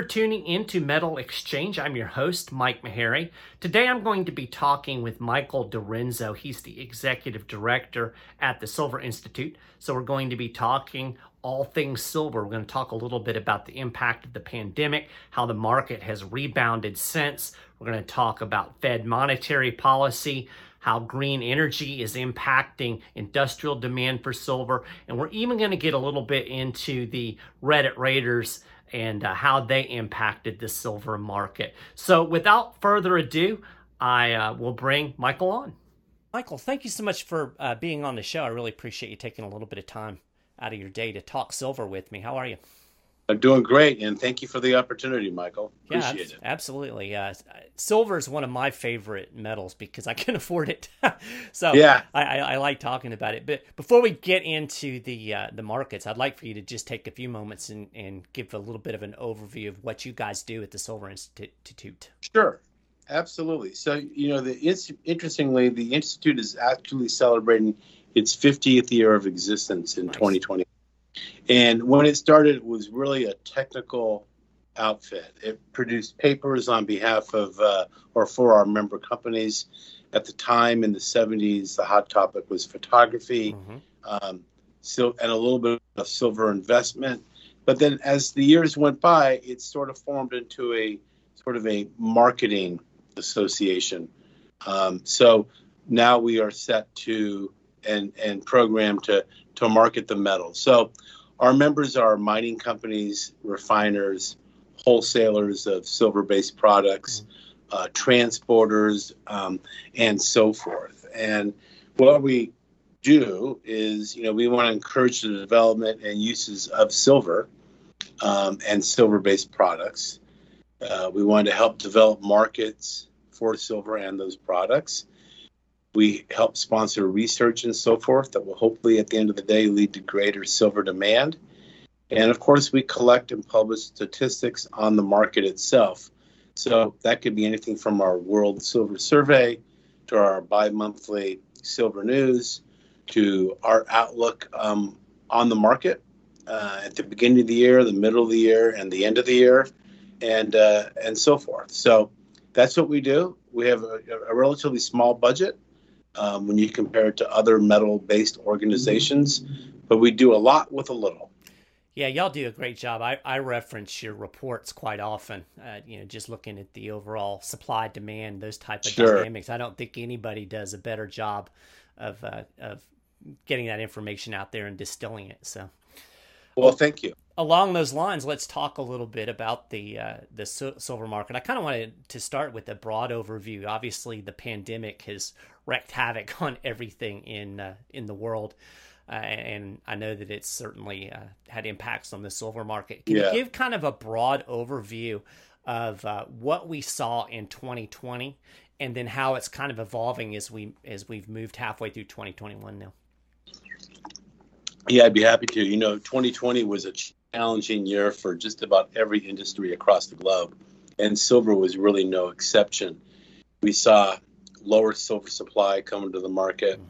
For tuning in to Metal Exchange. I'm your host, Mike Maharrey. Today I'm going to be talking with Michael DiRienzo. He's the executive director at the Silver Institute. So we're going to be talking all things silver. We're going to talk a little bit about the impact of the pandemic, how the market has rebounded since. We're going to talk about Fed monetary policy, how green energy is impacting industrial demand for silver, and we're even going to get a little bit into the Reddit Raiders and uh, how they impacted the silver market. So, without further ado, I uh, will bring Michael on. Michael, thank you so much for uh, being on the show. I really appreciate you taking a little bit of time out of your day to talk silver with me. How are you? I'm doing great, and thank you for the opportunity, Michael. Appreciate yeah, it. Absolutely. Uh, silver is one of my favorite metals because I can afford it. so yeah, I, I, I, like talking about it. But before we get into the uh, the markets, I'd like for you to just take a few moments and, and give a little bit of an overview of what you guys do at the Silver Institute. Sure. Absolutely. So, you know, the interestingly, the institute is actually celebrating its 50th year of existence in nice. 2020. And when it started, it was really a technical outfit. It produced papers on behalf of uh, or for our member companies. At the time in the 70s, the hot topic was photography, mm-hmm. um, so, and a little bit of silver investment. But then as the years went by, it sort of formed into a sort of a marketing association. Um, so now we are set to and and programmed to to market the metal. So our members are mining companies, refiners, wholesalers of silver-based products, uh, transporters, um, and so forth. And what we do is, you know, we want to encourage the development and uses of silver um, and silver-based products. Uh, we want to help develop markets for silver and those products. We help sponsor research and so forth that will hopefully, at the end of the day, lead to greater silver demand. And of course, we collect and publish statistics on the market itself. So that could be anything from our World Silver Survey to our bi monthly silver news to our outlook um, on the market uh, at the beginning of the year, the middle of the year, and the end of the year, and uh, and so forth. So that's what we do. We have a, a relatively small budget, um, when you compare it to other metal based organizations, but we do a lot with a little. Yeah, y'all do a great job. I, I reference your reports quite often. Uh, you know, just looking at the overall supply demand, those type of sure. dynamics. I don't think anybody does a better job of uh, of getting that information out there and distilling it. So, well, thank you. Along those lines, let's talk a little bit about the uh, the silver market. I kind of wanted to start with a broad overview. Obviously, the pandemic has wreaked havoc on everything in uh, in the world. Uh, and I know that it's certainly uh, had impacts on the silver market. Can yeah. you give kind of a broad overview of uh, what we saw in 2020, and then how it's kind of evolving as we as we've moved halfway through 2021 now? Yeah, I'd be happy to. You know, 2020 was a challenging year for just about every industry across the globe, and silver was really no exception. We saw lower silver supply coming to the market.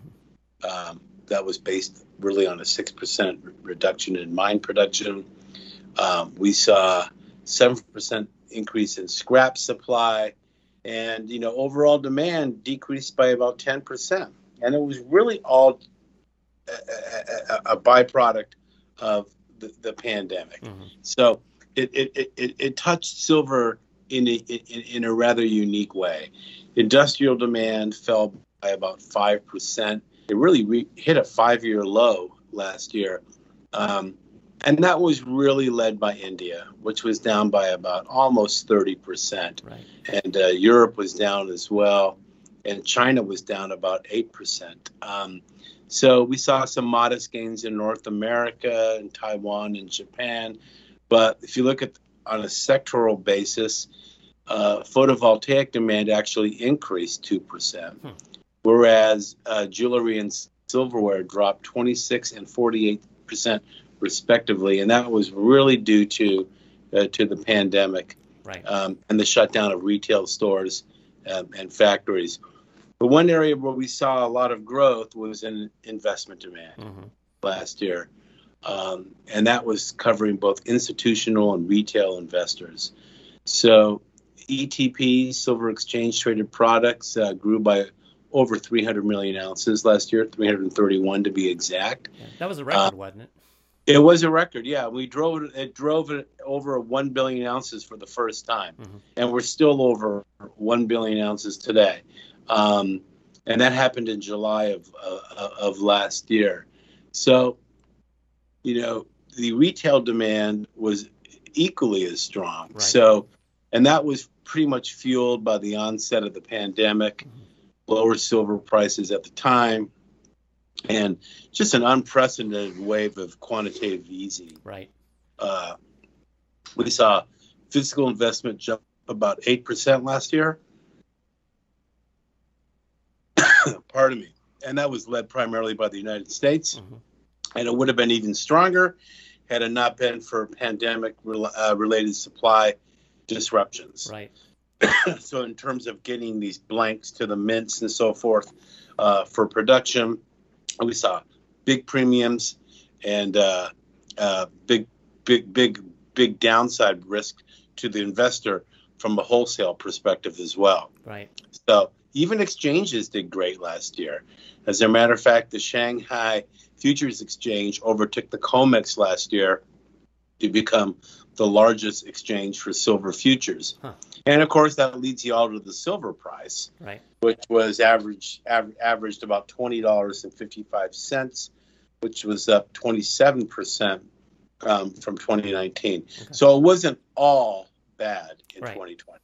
Um, that was based really on a 6% reduction in mine production. Um, we saw 7% increase in scrap supply. And, you know, overall demand decreased by about 10%. And it was really all a, a, a byproduct of the, the pandemic. Mm-hmm. So it, it, it, it touched silver in a, in, in a rather unique way. Industrial demand fell by about 5%. It really re- hit a five year low last year. Um, and that was really led by India, which was down by about almost 30%. Right. And uh, Europe was down as well. And China was down about 8%. Um, so we saw some modest gains in North America and Taiwan and Japan. But if you look at on a sectoral basis, uh, photovoltaic demand actually increased 2%, hmm. whereas uh, jewelry and silverware dropped 26 and 48% respectively. And that was really due to, uh, to the pandemic right. um, and the shutdown of retail stores um, and factories. But one area where we saw a lot of growth was in investment demand mm-hmm. last year. um, and that was covering both institutional and retail investors. So ETP, silver exchange traded products, uh, grew by over 300 million ounces last year, 331 to be exact. Yeah, that was a record, uh, wasn't it? It was a record, yeah. We drove it, drove it over 1 billion ounces for the first time, mm-hmm. and we're still over 1 billion ounces today. Um, and that happened in July of uh, of last year. So, you know, the retail demand was equally as strong. Right. So, and that was pretty much fueled by the onset of the pandemic, mm-hmm. lower silver prices at the time, and just an unprecedented wave of quantitative easing. Right. Uh, we saw physical investment jump about eight percent last year. Pardon me, and that was led primarily by the United States, mm-hmm. and it would have been even stronger had it not been for pandemic-related uh, supply disruptions. Right. so, in terms of getting these blanks to the mints and so forth uh, for production, we saw big premiums and uh, uh, big, big, big, big downside risk to the investor from a wholesale perspective as well. Right. So even exchanges did great last year. As a matter of fact, the Shanghai Futures Exchange overtook the COMEX last year to become the largest exchange for silver futures. Huh. And of course, that leads you all to the silver price, right. which was average, av- averaged about $20.55, which was up 27% um, from 2019. Okay. So it wasn't all bad in right. 2020.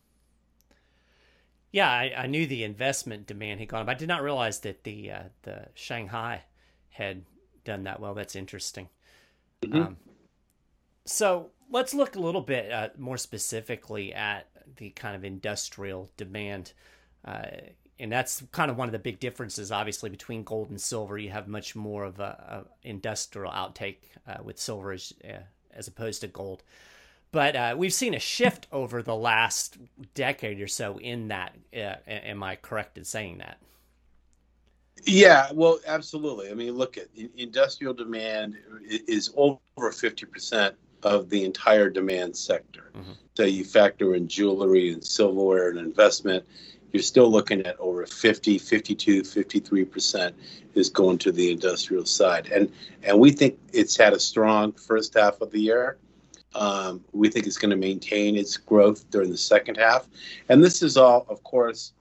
Yeah, I, I, knew the investment demand had gone up. I did not realize that the uh, the Shanghai had done that well. That's interesting. Mm-hmm. Um, so let's look a little bit uh, more specifically at the kind of industrial demand. Uh, and that's kind of one of the big differences, obviously, between gold and silver. You have much more of a, a industrial outtake uh, with silver as, uh, as opposed to gold. But uh, we've seen a shift over the last decade or so in that. Uh, am I correct in saying that? Yeah, well, absolutely. I mean, look at industrial demand is over 50% of the entire demand sector. Mm-hmm. So you factor in jewelry and silverware and investment, you're still looking at over 50, 52, 53% is going to the industrial side. And and we think it's had a strong first half of the year. Um, we think it's going to maintain its growth during the second half. And this is all, of course,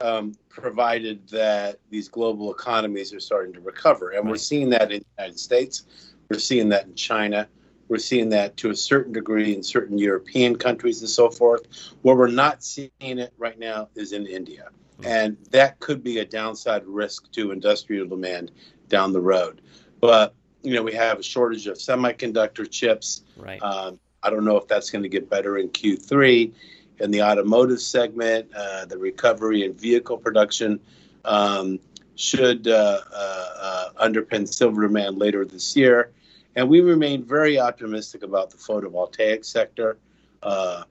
um, provided that these global economies are starting to recover. And we're seeing that in the United States, we're seeing that in China, we're seeing that to a certain degree in certain European countries and so forth. Where we're not seeing it right now is in India. Mm-hmm. And that could be a downside risk to industrial demand down the road. But you know, we have a shortage of semiconductor chips. Right. Um, I don't know if that's going to get better in Q3. In the automotive segment, uh, the recovery in vehicle production um, should uh, uh, uh, underpin silver demand later this year. And we remain very optimistic about the photovoltaic sector. Uh,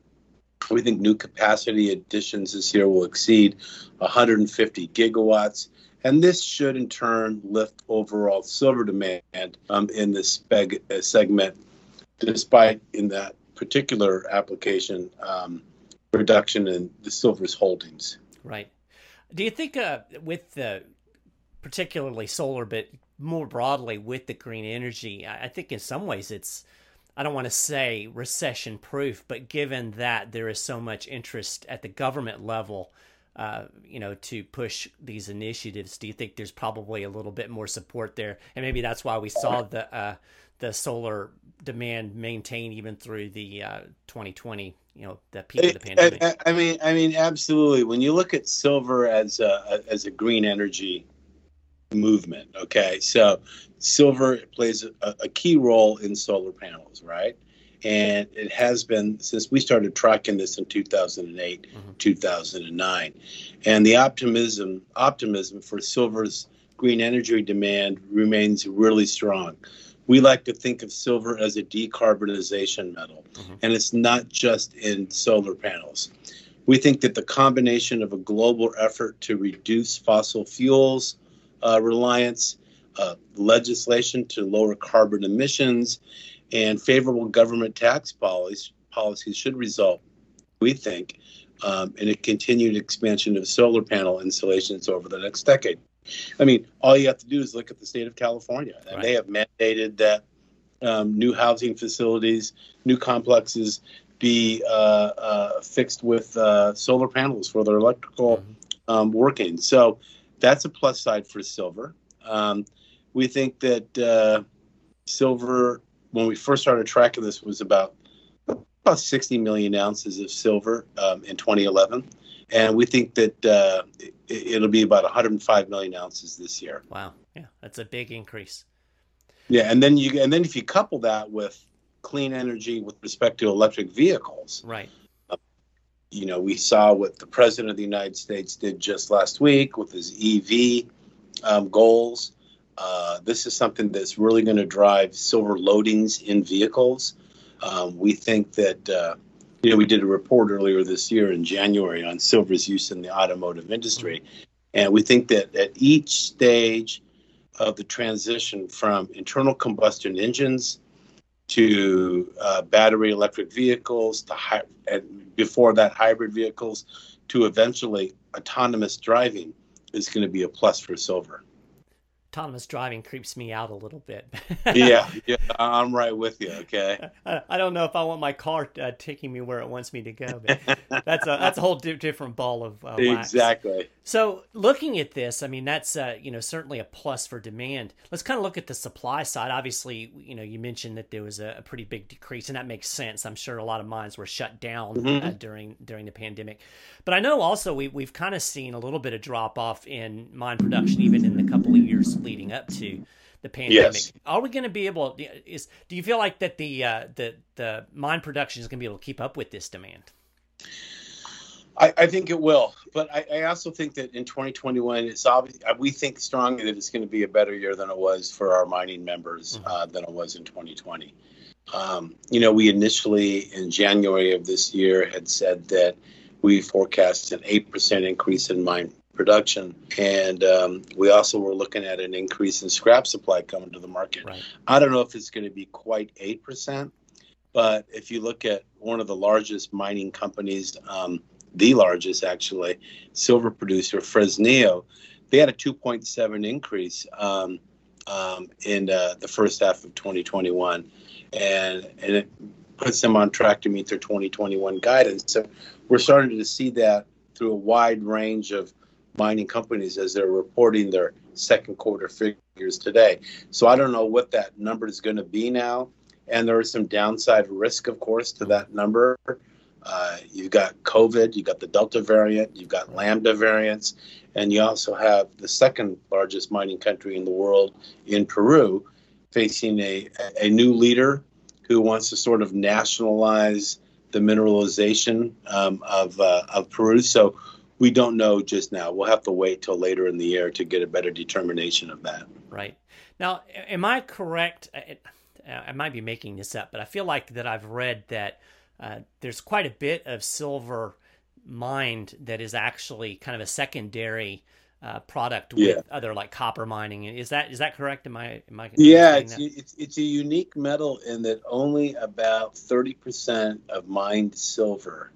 we think new capacity additions this year will exceed 150 gigawatts. And this should in turn lift overall silver demand um, in this speg- uh, segment, despite in that particular application um, reduction in the silver's holdings. Right. Do you think uh, with the particularly solar, but more broadly with the green energy, I think in some ways it's I don't want to say recession proof, but given that there is so much interest at the government level uh, you know, to push these initiatives? Do you think there's probably a little bit more support there, and maybe that's why we saw the uh, the solar demand maintain even through the uh, 2020, you know, the peak of the pandemic? I, I, mean, I mean, absolutely. When you look at silver as a as a green energy movement, okay, so silver plays a, a key role in solar panels, right? And it has been since we started tracking this in 2008 mm-hmm. 2009 and the optimism optimism for silver's green energy demand remains really strong we like to think of silver as a decarbonization metal mm-hmm. and it's not just in solar panels we think that the combination of a global effort to reduce fossil fuels uh, reliance uh, legislation to lower carbon emissions and favorable government tax policies policies should result, we think, um, in a continued expansion of solar panel installations over the next decade. I mean, all you have to do is look at the state of California, and right. they have mandated that um, new housing facilities, new complexes be uh, uh, fixed with uh, solar panels for their electrical mm-hmm. um, working. So that's a plus side for silver. Um, we think that uh, silver, when we first started tracking this, was about about 60 million ounces of silver um, in 2011, and we think that uh, it, will be about 105 million ounces this year. Wow, yeah, that's a big increase. Yeah, and then you and then if you couple that with clean energy with respect to electric vehicles, right? Uh, you know, we saw what the president of the United States did just last week with his EV um, goals. Uh, this is something that's really going to drive silver loadings in vehicles. Um, we think that, uh, you know, we did a report earlier this year in January on silver's use in the automotive industry. And we think that at each stage of the transition from internal combustion engines to uh, battery electric vehicles to hi- and before that hybrid vehicles to eventually autonomous driving is going to be a plus for silver autonomous driving creeps me out a little bit. yeah, yeah, I'm right with you. Okay. I, I don't know if I want my car uh, taking me where it wants me to go, but that's a that's a whole di- different ball of uh, wax. Exactly. So looking at this, I mean, that's uh, you know certainly a plus for demand. Let's kind of look at the supply side. Obviously, you know, you mentioned that there was a, a pretty big decrease, and that makes sense. I'm sure a lot of mines were shut down mm-hmm. uh, during during the pandemic, but I know also we we've kind of seen a little bit of drop off in mine production, even in the couple of years leading up to the pandemic. Yes. Are we going to be able? Is do you feel like that the uh, the the mine production is going to be able to keep up with this demand? I, I think it will, but I, I, also think that in 2021, it's obvious uh, we think strongly that it's going to be a better year than it was for our mining members mm-hmm. uh, than it was in 2020. Um, you know, we initially in January of this year had said that we forecast an 8% increase in mine production. And um, we also were looking at an increase in scrap supply coming to the market. Right. I don't know if it's going to be quite 8%, but if you look at one of the largest mining companies, um, the largest actually, silver producer, Fresnillo, they had a 2.7 increase um, um, in uh, the first half of 2021. And, and it puts them on track to meet their 2021 guidance. So we're starting to see that through a wide range of mining companies as they're reporting their second quarter figures today. So I don't know what that number is going to be now. And there is some downside risk, of course, to that number. Uh, you've got COVID, you've got the Delta variant, you've got Lambda variants, and you also have the second largest mining country in the world in Peru facing a, a new leader who wants to sort of nationalize the mineralization um, of, uh, of Peru. So we don't know just now. We'll have to wait till later in the year to get a better determination of that. Right. Now, am I correct? I might be making this up, but I feel like that I've read that uh, there's quite a bit of silver mined that is actually kind of a secondary uh, product with yeah. other like copper mining. Is that is that correct? Am I am I? Yeah, it's, it's, it's a unique metal in that only about thirty percent of mined silver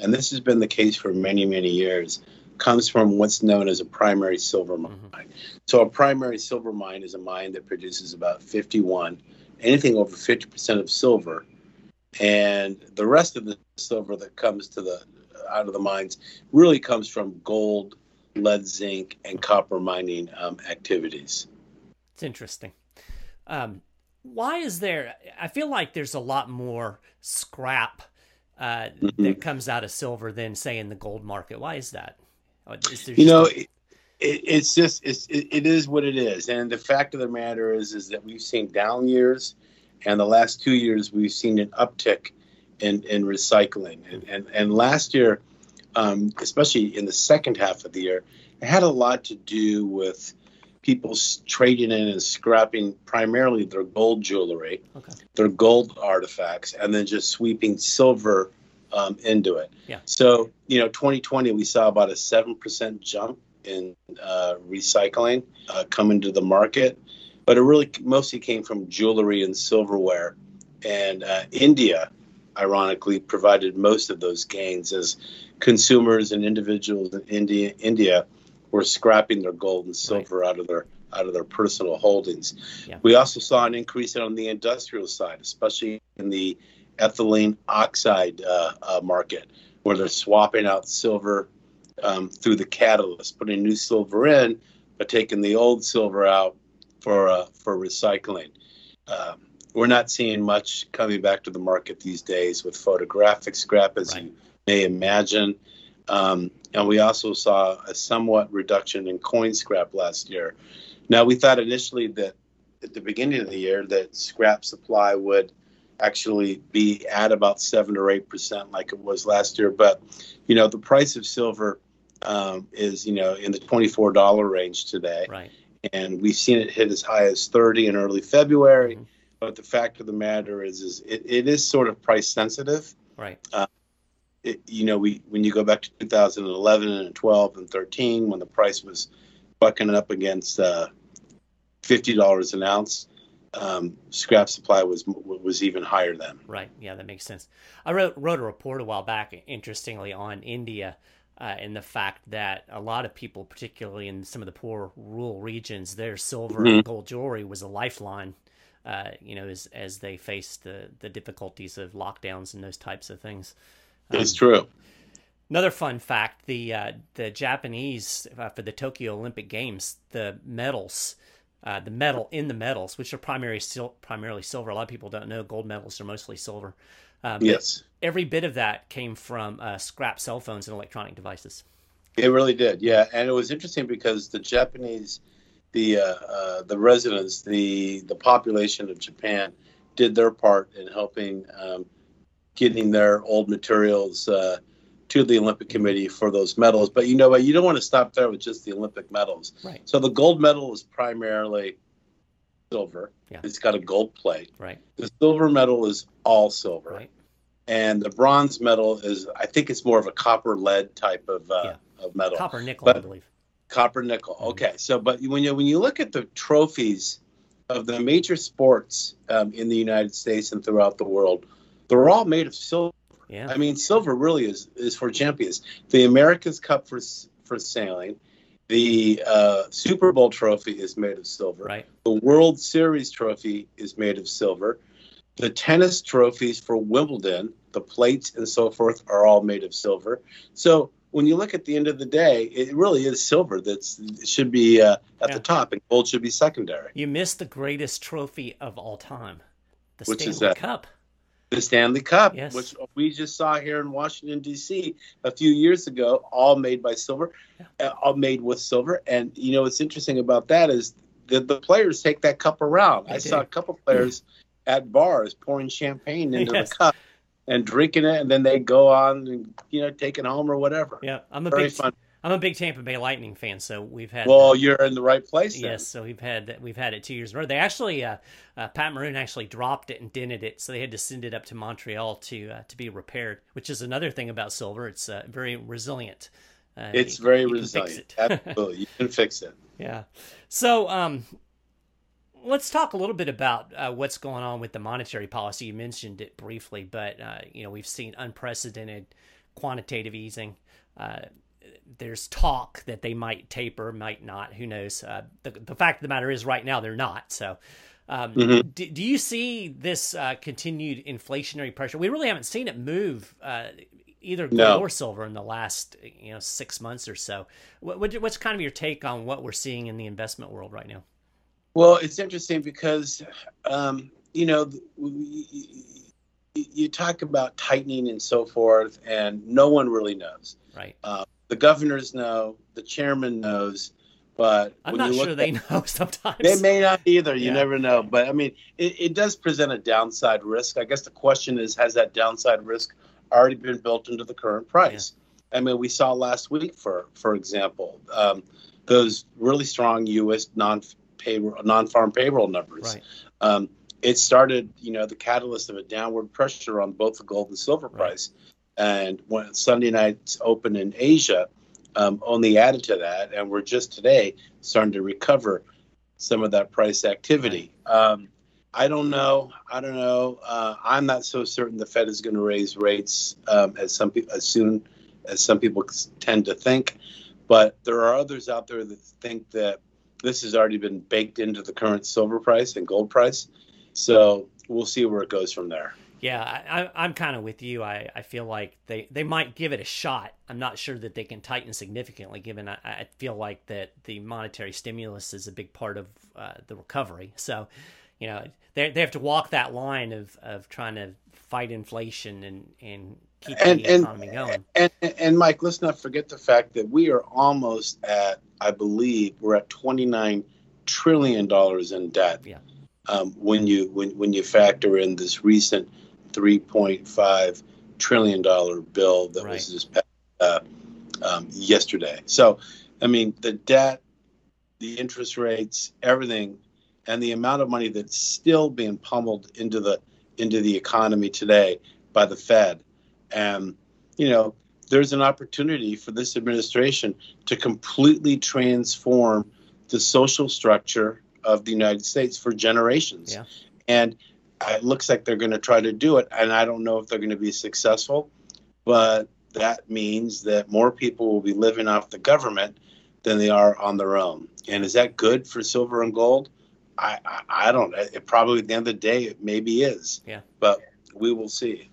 and this has been the case for many, many years, comes from what's known as a primary silver mine. Mm-hmm. So, a primary silver mine is a mine that produces about 51, anything over 50% of silver. And the rest of the silver that comes to the out of the mines really comes from gold, lead, zinc, and copper mining um, activities. It's interesting. Um, why is there? I feel like there's a lot more scrap uh, mm-hmm. that comes out of silver than say in the gold market. Why is that? Uh, you know, a... it, it's just it's it, it is what it is, and the fact of the matter is is that we've seen down years, and the last two years we've seen an uptick in in recycling, and and, and last year, um, especially in the second half of the year, it had a lot to do with people trading in and scrapping primarily their gold jewelry, okay. their gold artifacts, and then just sweeping silver um, into it. Yeah. So, you know, 2020, we saw about a 7% jump in uh, recycling uh, coming to the market, but it really mostly came from jewelry and silverware. And uh, India, ironically, provided most of those gains as consumers and individuals in India, India were scrapping their gold and silver right. out of their out of their personal holdings. Yeah. We also saw an increase on the industrial side, especially in the ethylene oxide uh, uh, market, where they're swapping out silver um, through the catalyst, putting new silver in, but taking the old silver out for uh, for recycling. Um, we're not seeing much coming back to the market these days with photographic scrap, as right. you may imagine. Um, and we also saw a somewhat reduction in coin scrap last year. Now, we thought initially that at the beginning of the year that scrap supply would actually be at about seven or eight percent like it was last year. But you know, the price of silver um, is you know in the twenty-four dollar range today, right? And we've seen it hit as high as thirty in early February. Mm-hmm. But the fact of the matter is, is it, it is sort of price sensitive, right? Uh, it, you know, we when you go back to 2011 and 12 and 13, when the price was bucking up against uh, fifty dollars an ounce, um, scrap supply was was even higher then. Right. Yeah, that makes sense. I wrote wrote a report a while back, interestingly, on India. Uh, and the fact that a lot of people, particularly in some of the poor rural regions, their silver mm-hmm. and gold jewelry was a lifeline. Uh, you know, as as they faced the the difficulties of lockdowns and those types of things. Um, it's true. Another fun fact: the uh, the Japanese uh, for the Tokyo Olympic Games, the medals uh, the metal in the medals, which are primarily sil- primarily silver. A lot of people don't know gold medals are mostly silver. Um, yes. Every bit of that came from uh, scrap cell phones and electronic devices. It really did, yeah. And it was interesting because the Japanese, the uh, uh, the residents, the the population of Japan, did their part in helping um, getting their old materials uh, to the Olympic Committee for those medals. But you know what? You don't want to stop there with just the Olympic medals. Right. So the gold medal is primarily silver. Yeah. It's got a gold plate. Right. The silver medal is all silver. Right. And the bronze medal is, I think it's more of a copper lead type of, uh, yeah. of medal. Copper nickel, but, I believe. Copper nickel. Mm-hmm. Okay. So, but when you when you look at the trophies of the major sports um, in the United States and throughout the world, they're all made of silver. Yeah. I mean, silver really is is for champions. The America's Cup for for sailing, the uh, Super Bowl trophy is made of silver. Right. The World Series trophy is made of silver. The tennis trophies for Wimbledon, the plates and so forth, are all made of silver. So when you look at the end of the day, it really is silver that should be uh, at yeah. the top, and gold should be secondary. You missed the greatest trophy of all time, the Which Stanley Cup the Stanley Cup, yes. which we just saw here in Washington D.C. a few years ago, all made by silver, yeah. Uh, all made with silver. And you know what's interesting about that is that the players take that cup around. They I do. saw a couple players at bars pouring champagne into yes. the cup and drinking it, and then they go on and you know take it home or whatever. Yeah, I'm a Very big fun. I'm a big Tampa Bay Lightning fan, so we've had. Well, you're in the right place. Then. Yes, so we've had we've had it two years in a row. They actually, uh, uh, Pat Maroon actually dropped it and dented it, so they had to send it up to Montreal to uh, to be repaired. Which is another thing about silver; it's uh, very resilient. Uh, it's you, very you resilient. Absolutely, you can fix it. Yeah. So, um, let's talk a little bit about uh, what's going on with the monetary policy. You mentioned it briefly, but uh, you know we've seen unprecedented quantitative easing. Uh, there's talk that they might taper, might not. Who knows? Uh, the the fact of the matter is, right now they're not. So, um, mm-hmm. do, do, you see this uh, continued inflationary pressure? We really haven't seen it move uh, either gold no. or silver in the last you know six months or so. What, what, what's kind of your take on what we're seeing in the investment world right now? Well, it's interesting because um, you know. you talk about tightening and so forth, and no one really knows. Right. Uh, the governors know, the chairman knows, but I'm not sure they know sometimes. They may not either. You yeah. never know. But I mean, it, it does present a downside risk. I guess the question is, has that downside risk already been built into the current price? Yeah. I mean, we saw last week, for for example, um, those really strong U.S. non payroll non-farm payroll numbers. Right. Um, it started, you know, the catalyst of a downward pressure on both the gold and silver right. price. And when Sunday nights open in Asia, um, only added to that, and we're just today starting to recover some of that price activity. Um, I don't know. I don't know. Uh, I'm not so certain the Fed is going to raise rates um, as some people as soon as some people tend to think. But there are others out there that think that this has already been baked into the current silver price and gold price. So we'll see where it goes from there. Yeah, I, am kind of with you. I, I feel like they, they might give it a shot. I'm not sure that they can tighten significantly, given I, I feel like that the monetary stimulus is a big part of uh, the recovery. So, you know, they, they have to walk that line of, of trying to fight inflation and, and keep and, the economy and, going. And, and, and Mike, let's not forget the fact that we are almost at, I believe, we're at 29 trillion dollars in debt. Yeah. Um, when you when when you factor in this recent 3.5 trillion dollar bill that right. was just passed uh, um, yesterday. So, I mean, the debt, the interest rates, everything, and the amount of money that's still being pummeled into the into the economy today by the Fed, and you know, there's an opportunity for this administration to completely transform the social structure of the United States for generations. Yeah. And it looks like they're going to try to do it. And I don't know if they're going to be successful, but that means that more people will be living off the government than they are on their own. And is that good for silver and gold? I, I, I don't. It probably at the end of the day, it maybe is. Yeah. But we will see.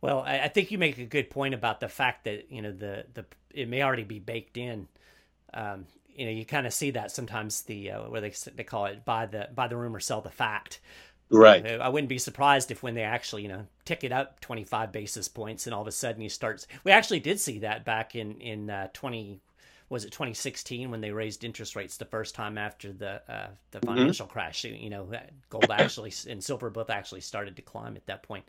Well, I think you make a good point about the fact that you know the the it may already be baked in. Um, you know, you kind of see that sometimes the uh, where they they call it buy the buy the rumor, sell the fact. Right. I wouldn't be surprised if when they actually, you know, tick it up 25 basis points and all of a sudden you start. We actually did see that back in in uh, 20 was it 2016 when they raised interest rates the first time after the uh, the mm-hmm. financial mm-hmm. crash. You know, gold actually and silver both actually started to climb at that point.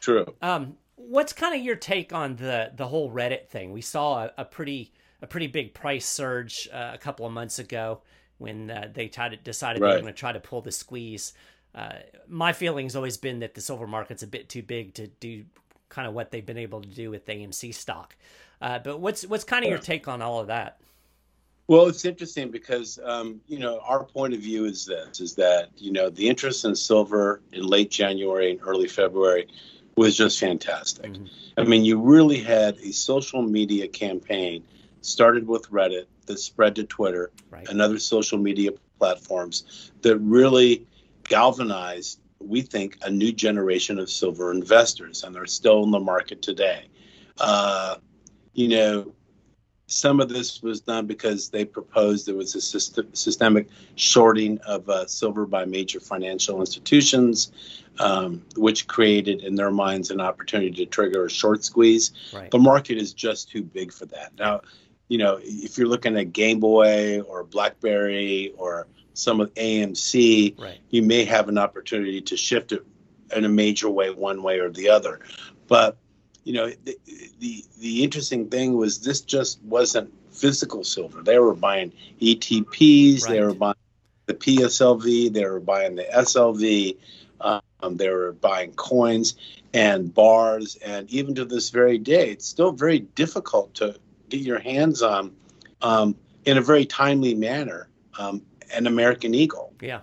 True. Um, what's kind of your take on the the whole Reddit thing? We saw a, a pretty a pretty big price surge uh, a couple of months ago when uh, they tried decided right. they were going to try to pull the squeeze. Uh, my feeling's always been that the silver market's a bit too big to do kind of what they've been able to do with AMC stock. Uh, but what's what's kind of your take on all of that? Well, it's interesting because um, you know our point of view is this: is that you know the interest in silver in late January and early February was just fantastic. Mm-hmm. I mean, you really had a social media campaign started with Reddit that spread to Twitter right. and other social media platforms that really galvanized, we think, a new generation of silver investors, and they're still in the market today. Uh, you know, some of this was done because they proposed there was a system, systemic shorting of uh, silver by major financial institutions, um, which created in their minds an opportunity to trigger a short squeeze. Right. The market is just too big for that. Now, you know, if you're looking at Game Boy or BlackBerry or some of AMC, right. you may have an opportunity to shift it in a major way, one way or the other. But you know, the the, the interesting thing was this just wasn't physical silver. They were buying ETPs, right. they were buying the PSLV, they were buying the SLV, um, they were buying coins and bars, and even to this very day, it's still very difficult to get your hands on um, in a very timely manner. Um, an American Eagle. Yeah.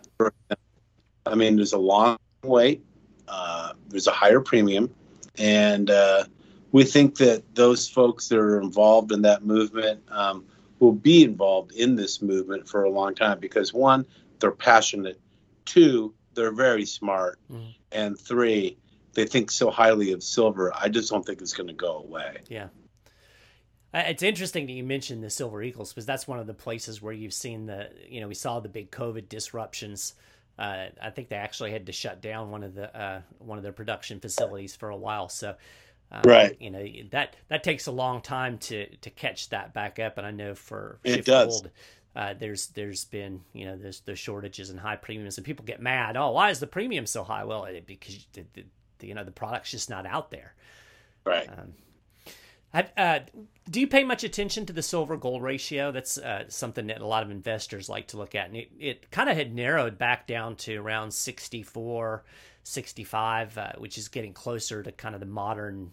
I mean, there's a long wait. Uh, there's a higher premium, and uh, we think that those folks that are involved in that movement um, will be involved in this movement for a long time because one, they're passionate. Two, they're very smart, mm. and three, they think so highly of silver. I just don't think it's going to go away. Yeah. Uh, it's interesting that you mentioned the Silver Eagles because that's one of the places where you've seen the, you know, we saw the big COVID disruptions. Uh, I think they actually had to shut down one of the uh, one of their production facilities for a while. So, um, right, you know that that takes a long time to to catch that back up. And I know for it does. Gold, uh, there's there's been you know there's the shortages and high premiums, and people get mad. Oh, why is the premium so high? Well, it, because the, the, you know the product's just not out there. Right. Um, uh, do you pay much attention to the silver gold ratio? That's uh, something that a lot of investors like to look at. And it, it kind of had narrowed back down to around 64, 65, uh, which is getting closer to kind of the modern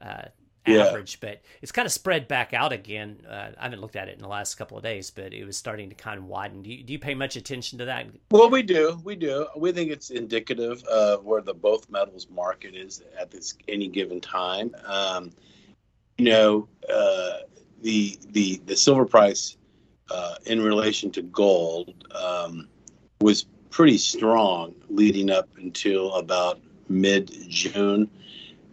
uh, average, yeah. but it's kind of spread back out again. Uh, I haven't looked at it in the last couple of days, but it was starting to kind of widen. Do you, do you pay much attention to that? Well, we do. We do. We think it's indicative of where the both metals market is at this any given time. Um, know, uh, the the the silver price uh, in relation to gold um, was pretty strong leading up until about mid June.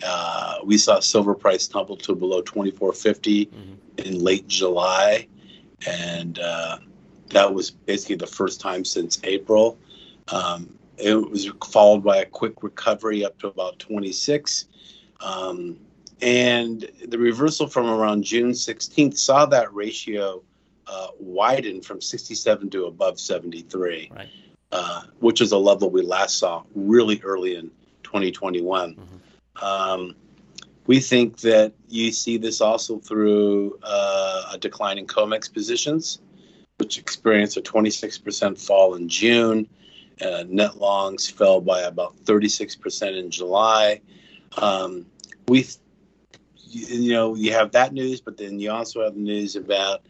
Uh, we saw silver price tumble to below 2450 mm-hmm. in late July, and uh, that was basically the first time since April. Um, it was followed by a quick recovery up to about 26. Um, and the reversal from around June 16th saw that ratio uh, widen from 67 to above 73, right. uh, which is a level we last saw really early in 2021. Mm-hmm. Um, we think that you see this also through uh, a decline in COMEX positions, which experienced a 26% fall in June. Uh, net longs fell by about 36% in July. Um, we, you know, you have that news, but then you also have the news about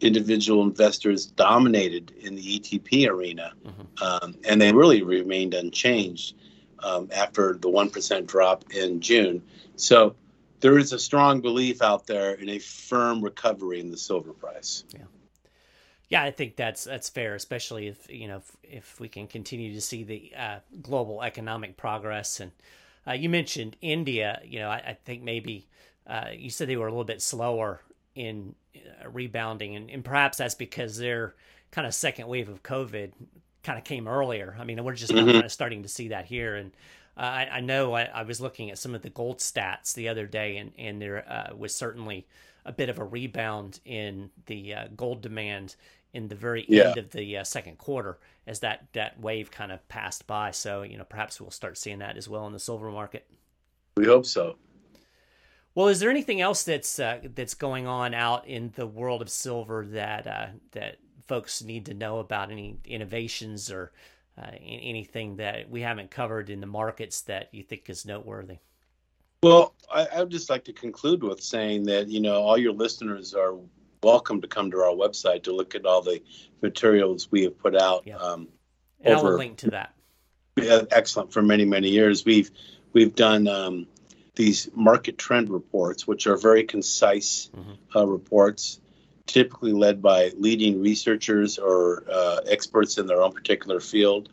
individual investors dominated in the ETP arena, mm-hmm. um, and they really remained unchanged um, after the 1% drop in June. So there is a strong belief out there in a firm recovery in the silver price. Yeah. Yeah, I think that's that's fair, especially if you know if, if we can continue to see the uh, global economic progress. And uh, you mentioned India. You know, I, I think maybe uh, you said they were a little bit slower in uh, rebounding, and, and perhaps that's because their kind of second wave of COVID kind of came earlier. I mean, we're just mm-hmm. kind of starting to see that here, and uh, I, I, know I, I, was looking at some of the gold stats the other day, and and there uh, was certainly a bit of a rebound in the uh, gold demand in the very yeah. end of the uh, second quarter as that that wave kind of passed by. So you know, perhaps we'll start seeing that as well in the silver market. We hope so. Well, is there anything else that's uh, that's going on out in the world of silver that uh, that folks need to know about? Any innovations or uh, anything that we haven't covered in the markets that you think is noteworthy? Well, I, I would just like to conclude with saying that you know all your listeners are welcome to come to our website to look at all the materials we have put out. Yeah. Um, and over, I'll link to that. Yeah, excellent. For many many years, we've we've done. Um, these market trend reports, which are very concise mm-hmm. uh, reports, typically led by leading researchers or uh, experts in their own particular field.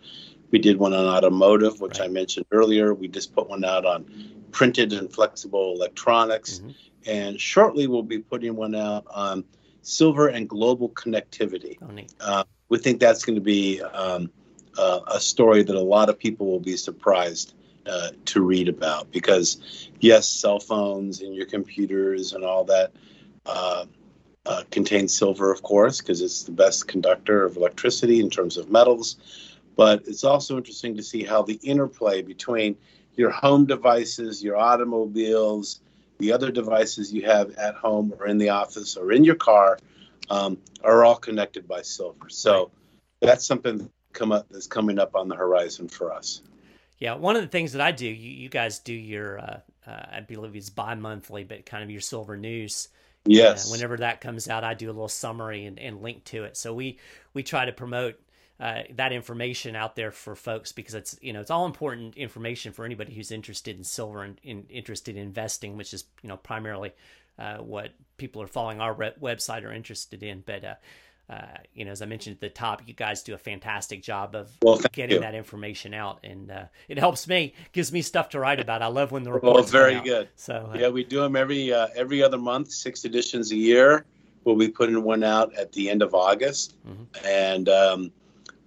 We did one on automotive, which right. I mentioned earlier. We just put one out on printed and flexible electronics. Mm-hmm. And shortly, we'll be putting one out on silver and global connectivity. Oh, uh, we think that's going to be um, uh, a story that a lot of people will be surprised uh, to read about because yes cell phones and your computers and all that uh, uh, contain silver of course because it's the best conductor of electricity in terms of metals. But it's also interesting to see how the interplay between your home devices your automobiles the other devices you have at home or in the office or in your car um, are all connected by silver. So that's something come up that's coming up on the horizon for us yeah, one of the things that I do, you, you guys do your, uh, uh, I believe it's bi-monthly, but kind of your silver news. Yes. Uh, whenever that comes out, I do a little summary and, and link to it. So we we try to promote uh, that information out there for folks because it's you know it's all important information for anybody who's interested in silver and in, interested in investing, which is you know primarily uh, what people are following our re- website are interested in. But uh, you know, as I mentioned at the top, you guys do a fantastic job of well, getting you. that information out, and uh, it helps me, gives me stuff to write about. I love when the reports. Well, very good. So uh, yeah, we do them every uh, every other month, six editions a year. We'll be putting one out at the end of August, mm-hmm. and um,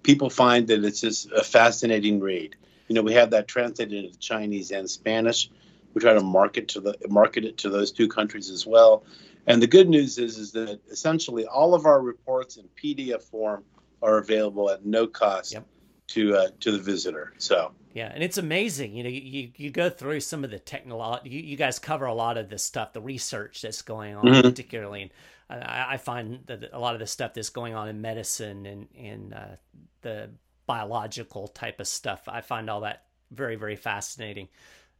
people find that it's just a fascinating read. You know, we have that translated into Chinese and Spanish. We try to market to the market it to those two countries as well. And the good news is, is that essentially all of our reports in PDF form are available at no cost yep. to uh, to the visitor. So yeah, and it's amazing. You know, you, you go through some of the technology. You, you guys cover a lot of this stuff, the research that's going on, mm-hmm. particularly. And I, I, find that a lot of the stuff that's going on in medicine and and uh, the biological type of stuff, I find all that very very fascinating.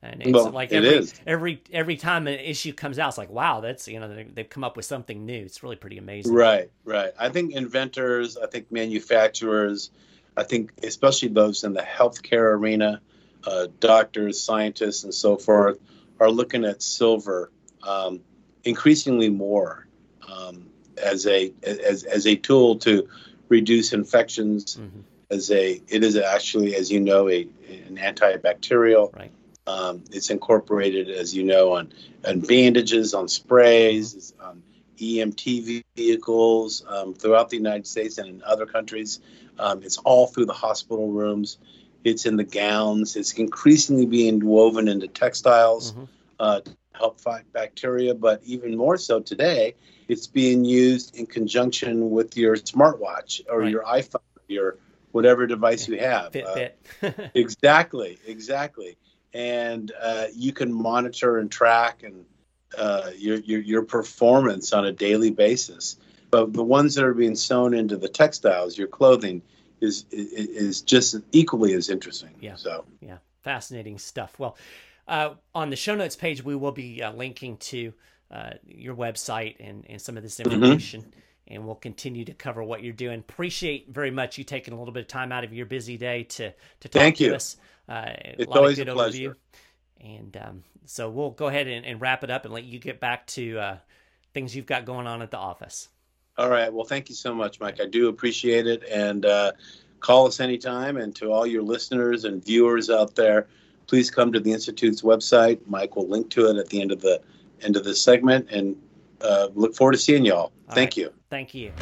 And it's well, like every, it every every time an issue comes out, it's like wow, that's you know they've come up with something new. It's really pretty amazing. Right, right. I think inventors, I think manufacturers, I think especially those in the healthcare arena, uh, doctors, scientists, and so forth, are looking at silver um, increasingly more um, as a as as a tool to reduce infections. Mm-hmm. As a, it is actually, as you know, a an antibacterial. Right um, it's incorporated, as you know, on, on bandages, on sprays, on EMT vehicles um, throughout the United States and in other countries. Um, it's all through the hospital rooms. It's in the gowns. It's increasingly being woven into textiles mm-hmm. uh, to help fight bacteria. But even more so today, it's being used in conjunction with your smartwatch or right. your iPhone, your whatever device you have. Fitbit. uh, exactly, exactly and uh, you can monitor and track and uh, your, your, your performance on a daily basis. But the ones that are being sewn into the textiles, your clothing, is is just equally as interesting. Yeah. So yeah, fascinating stuff. Well, uh, on the show notes page, we will be uh, linking to uh, your website and and some of this mm-hmm. information. Mm-hmm and we'll continue to cover what you're doing. Appreciate very much you taking a little bit of time out of your busy day to to talk Thank to you. us. Uh, it's always a pleasure. Overview. And um, so we'll go ahead and, and, wrap it up and let you get back to uh, things you've got going on at the office. All right. Well, thank you so much, Mike. I do appreciate it. And uh, call us anytime. And to all your listeners and viewers out there, please come to the Institute's website. Mike will link to it at the end of the end of the segment. And uh, look forward to seeing y'all. All thank right. you. Thank you.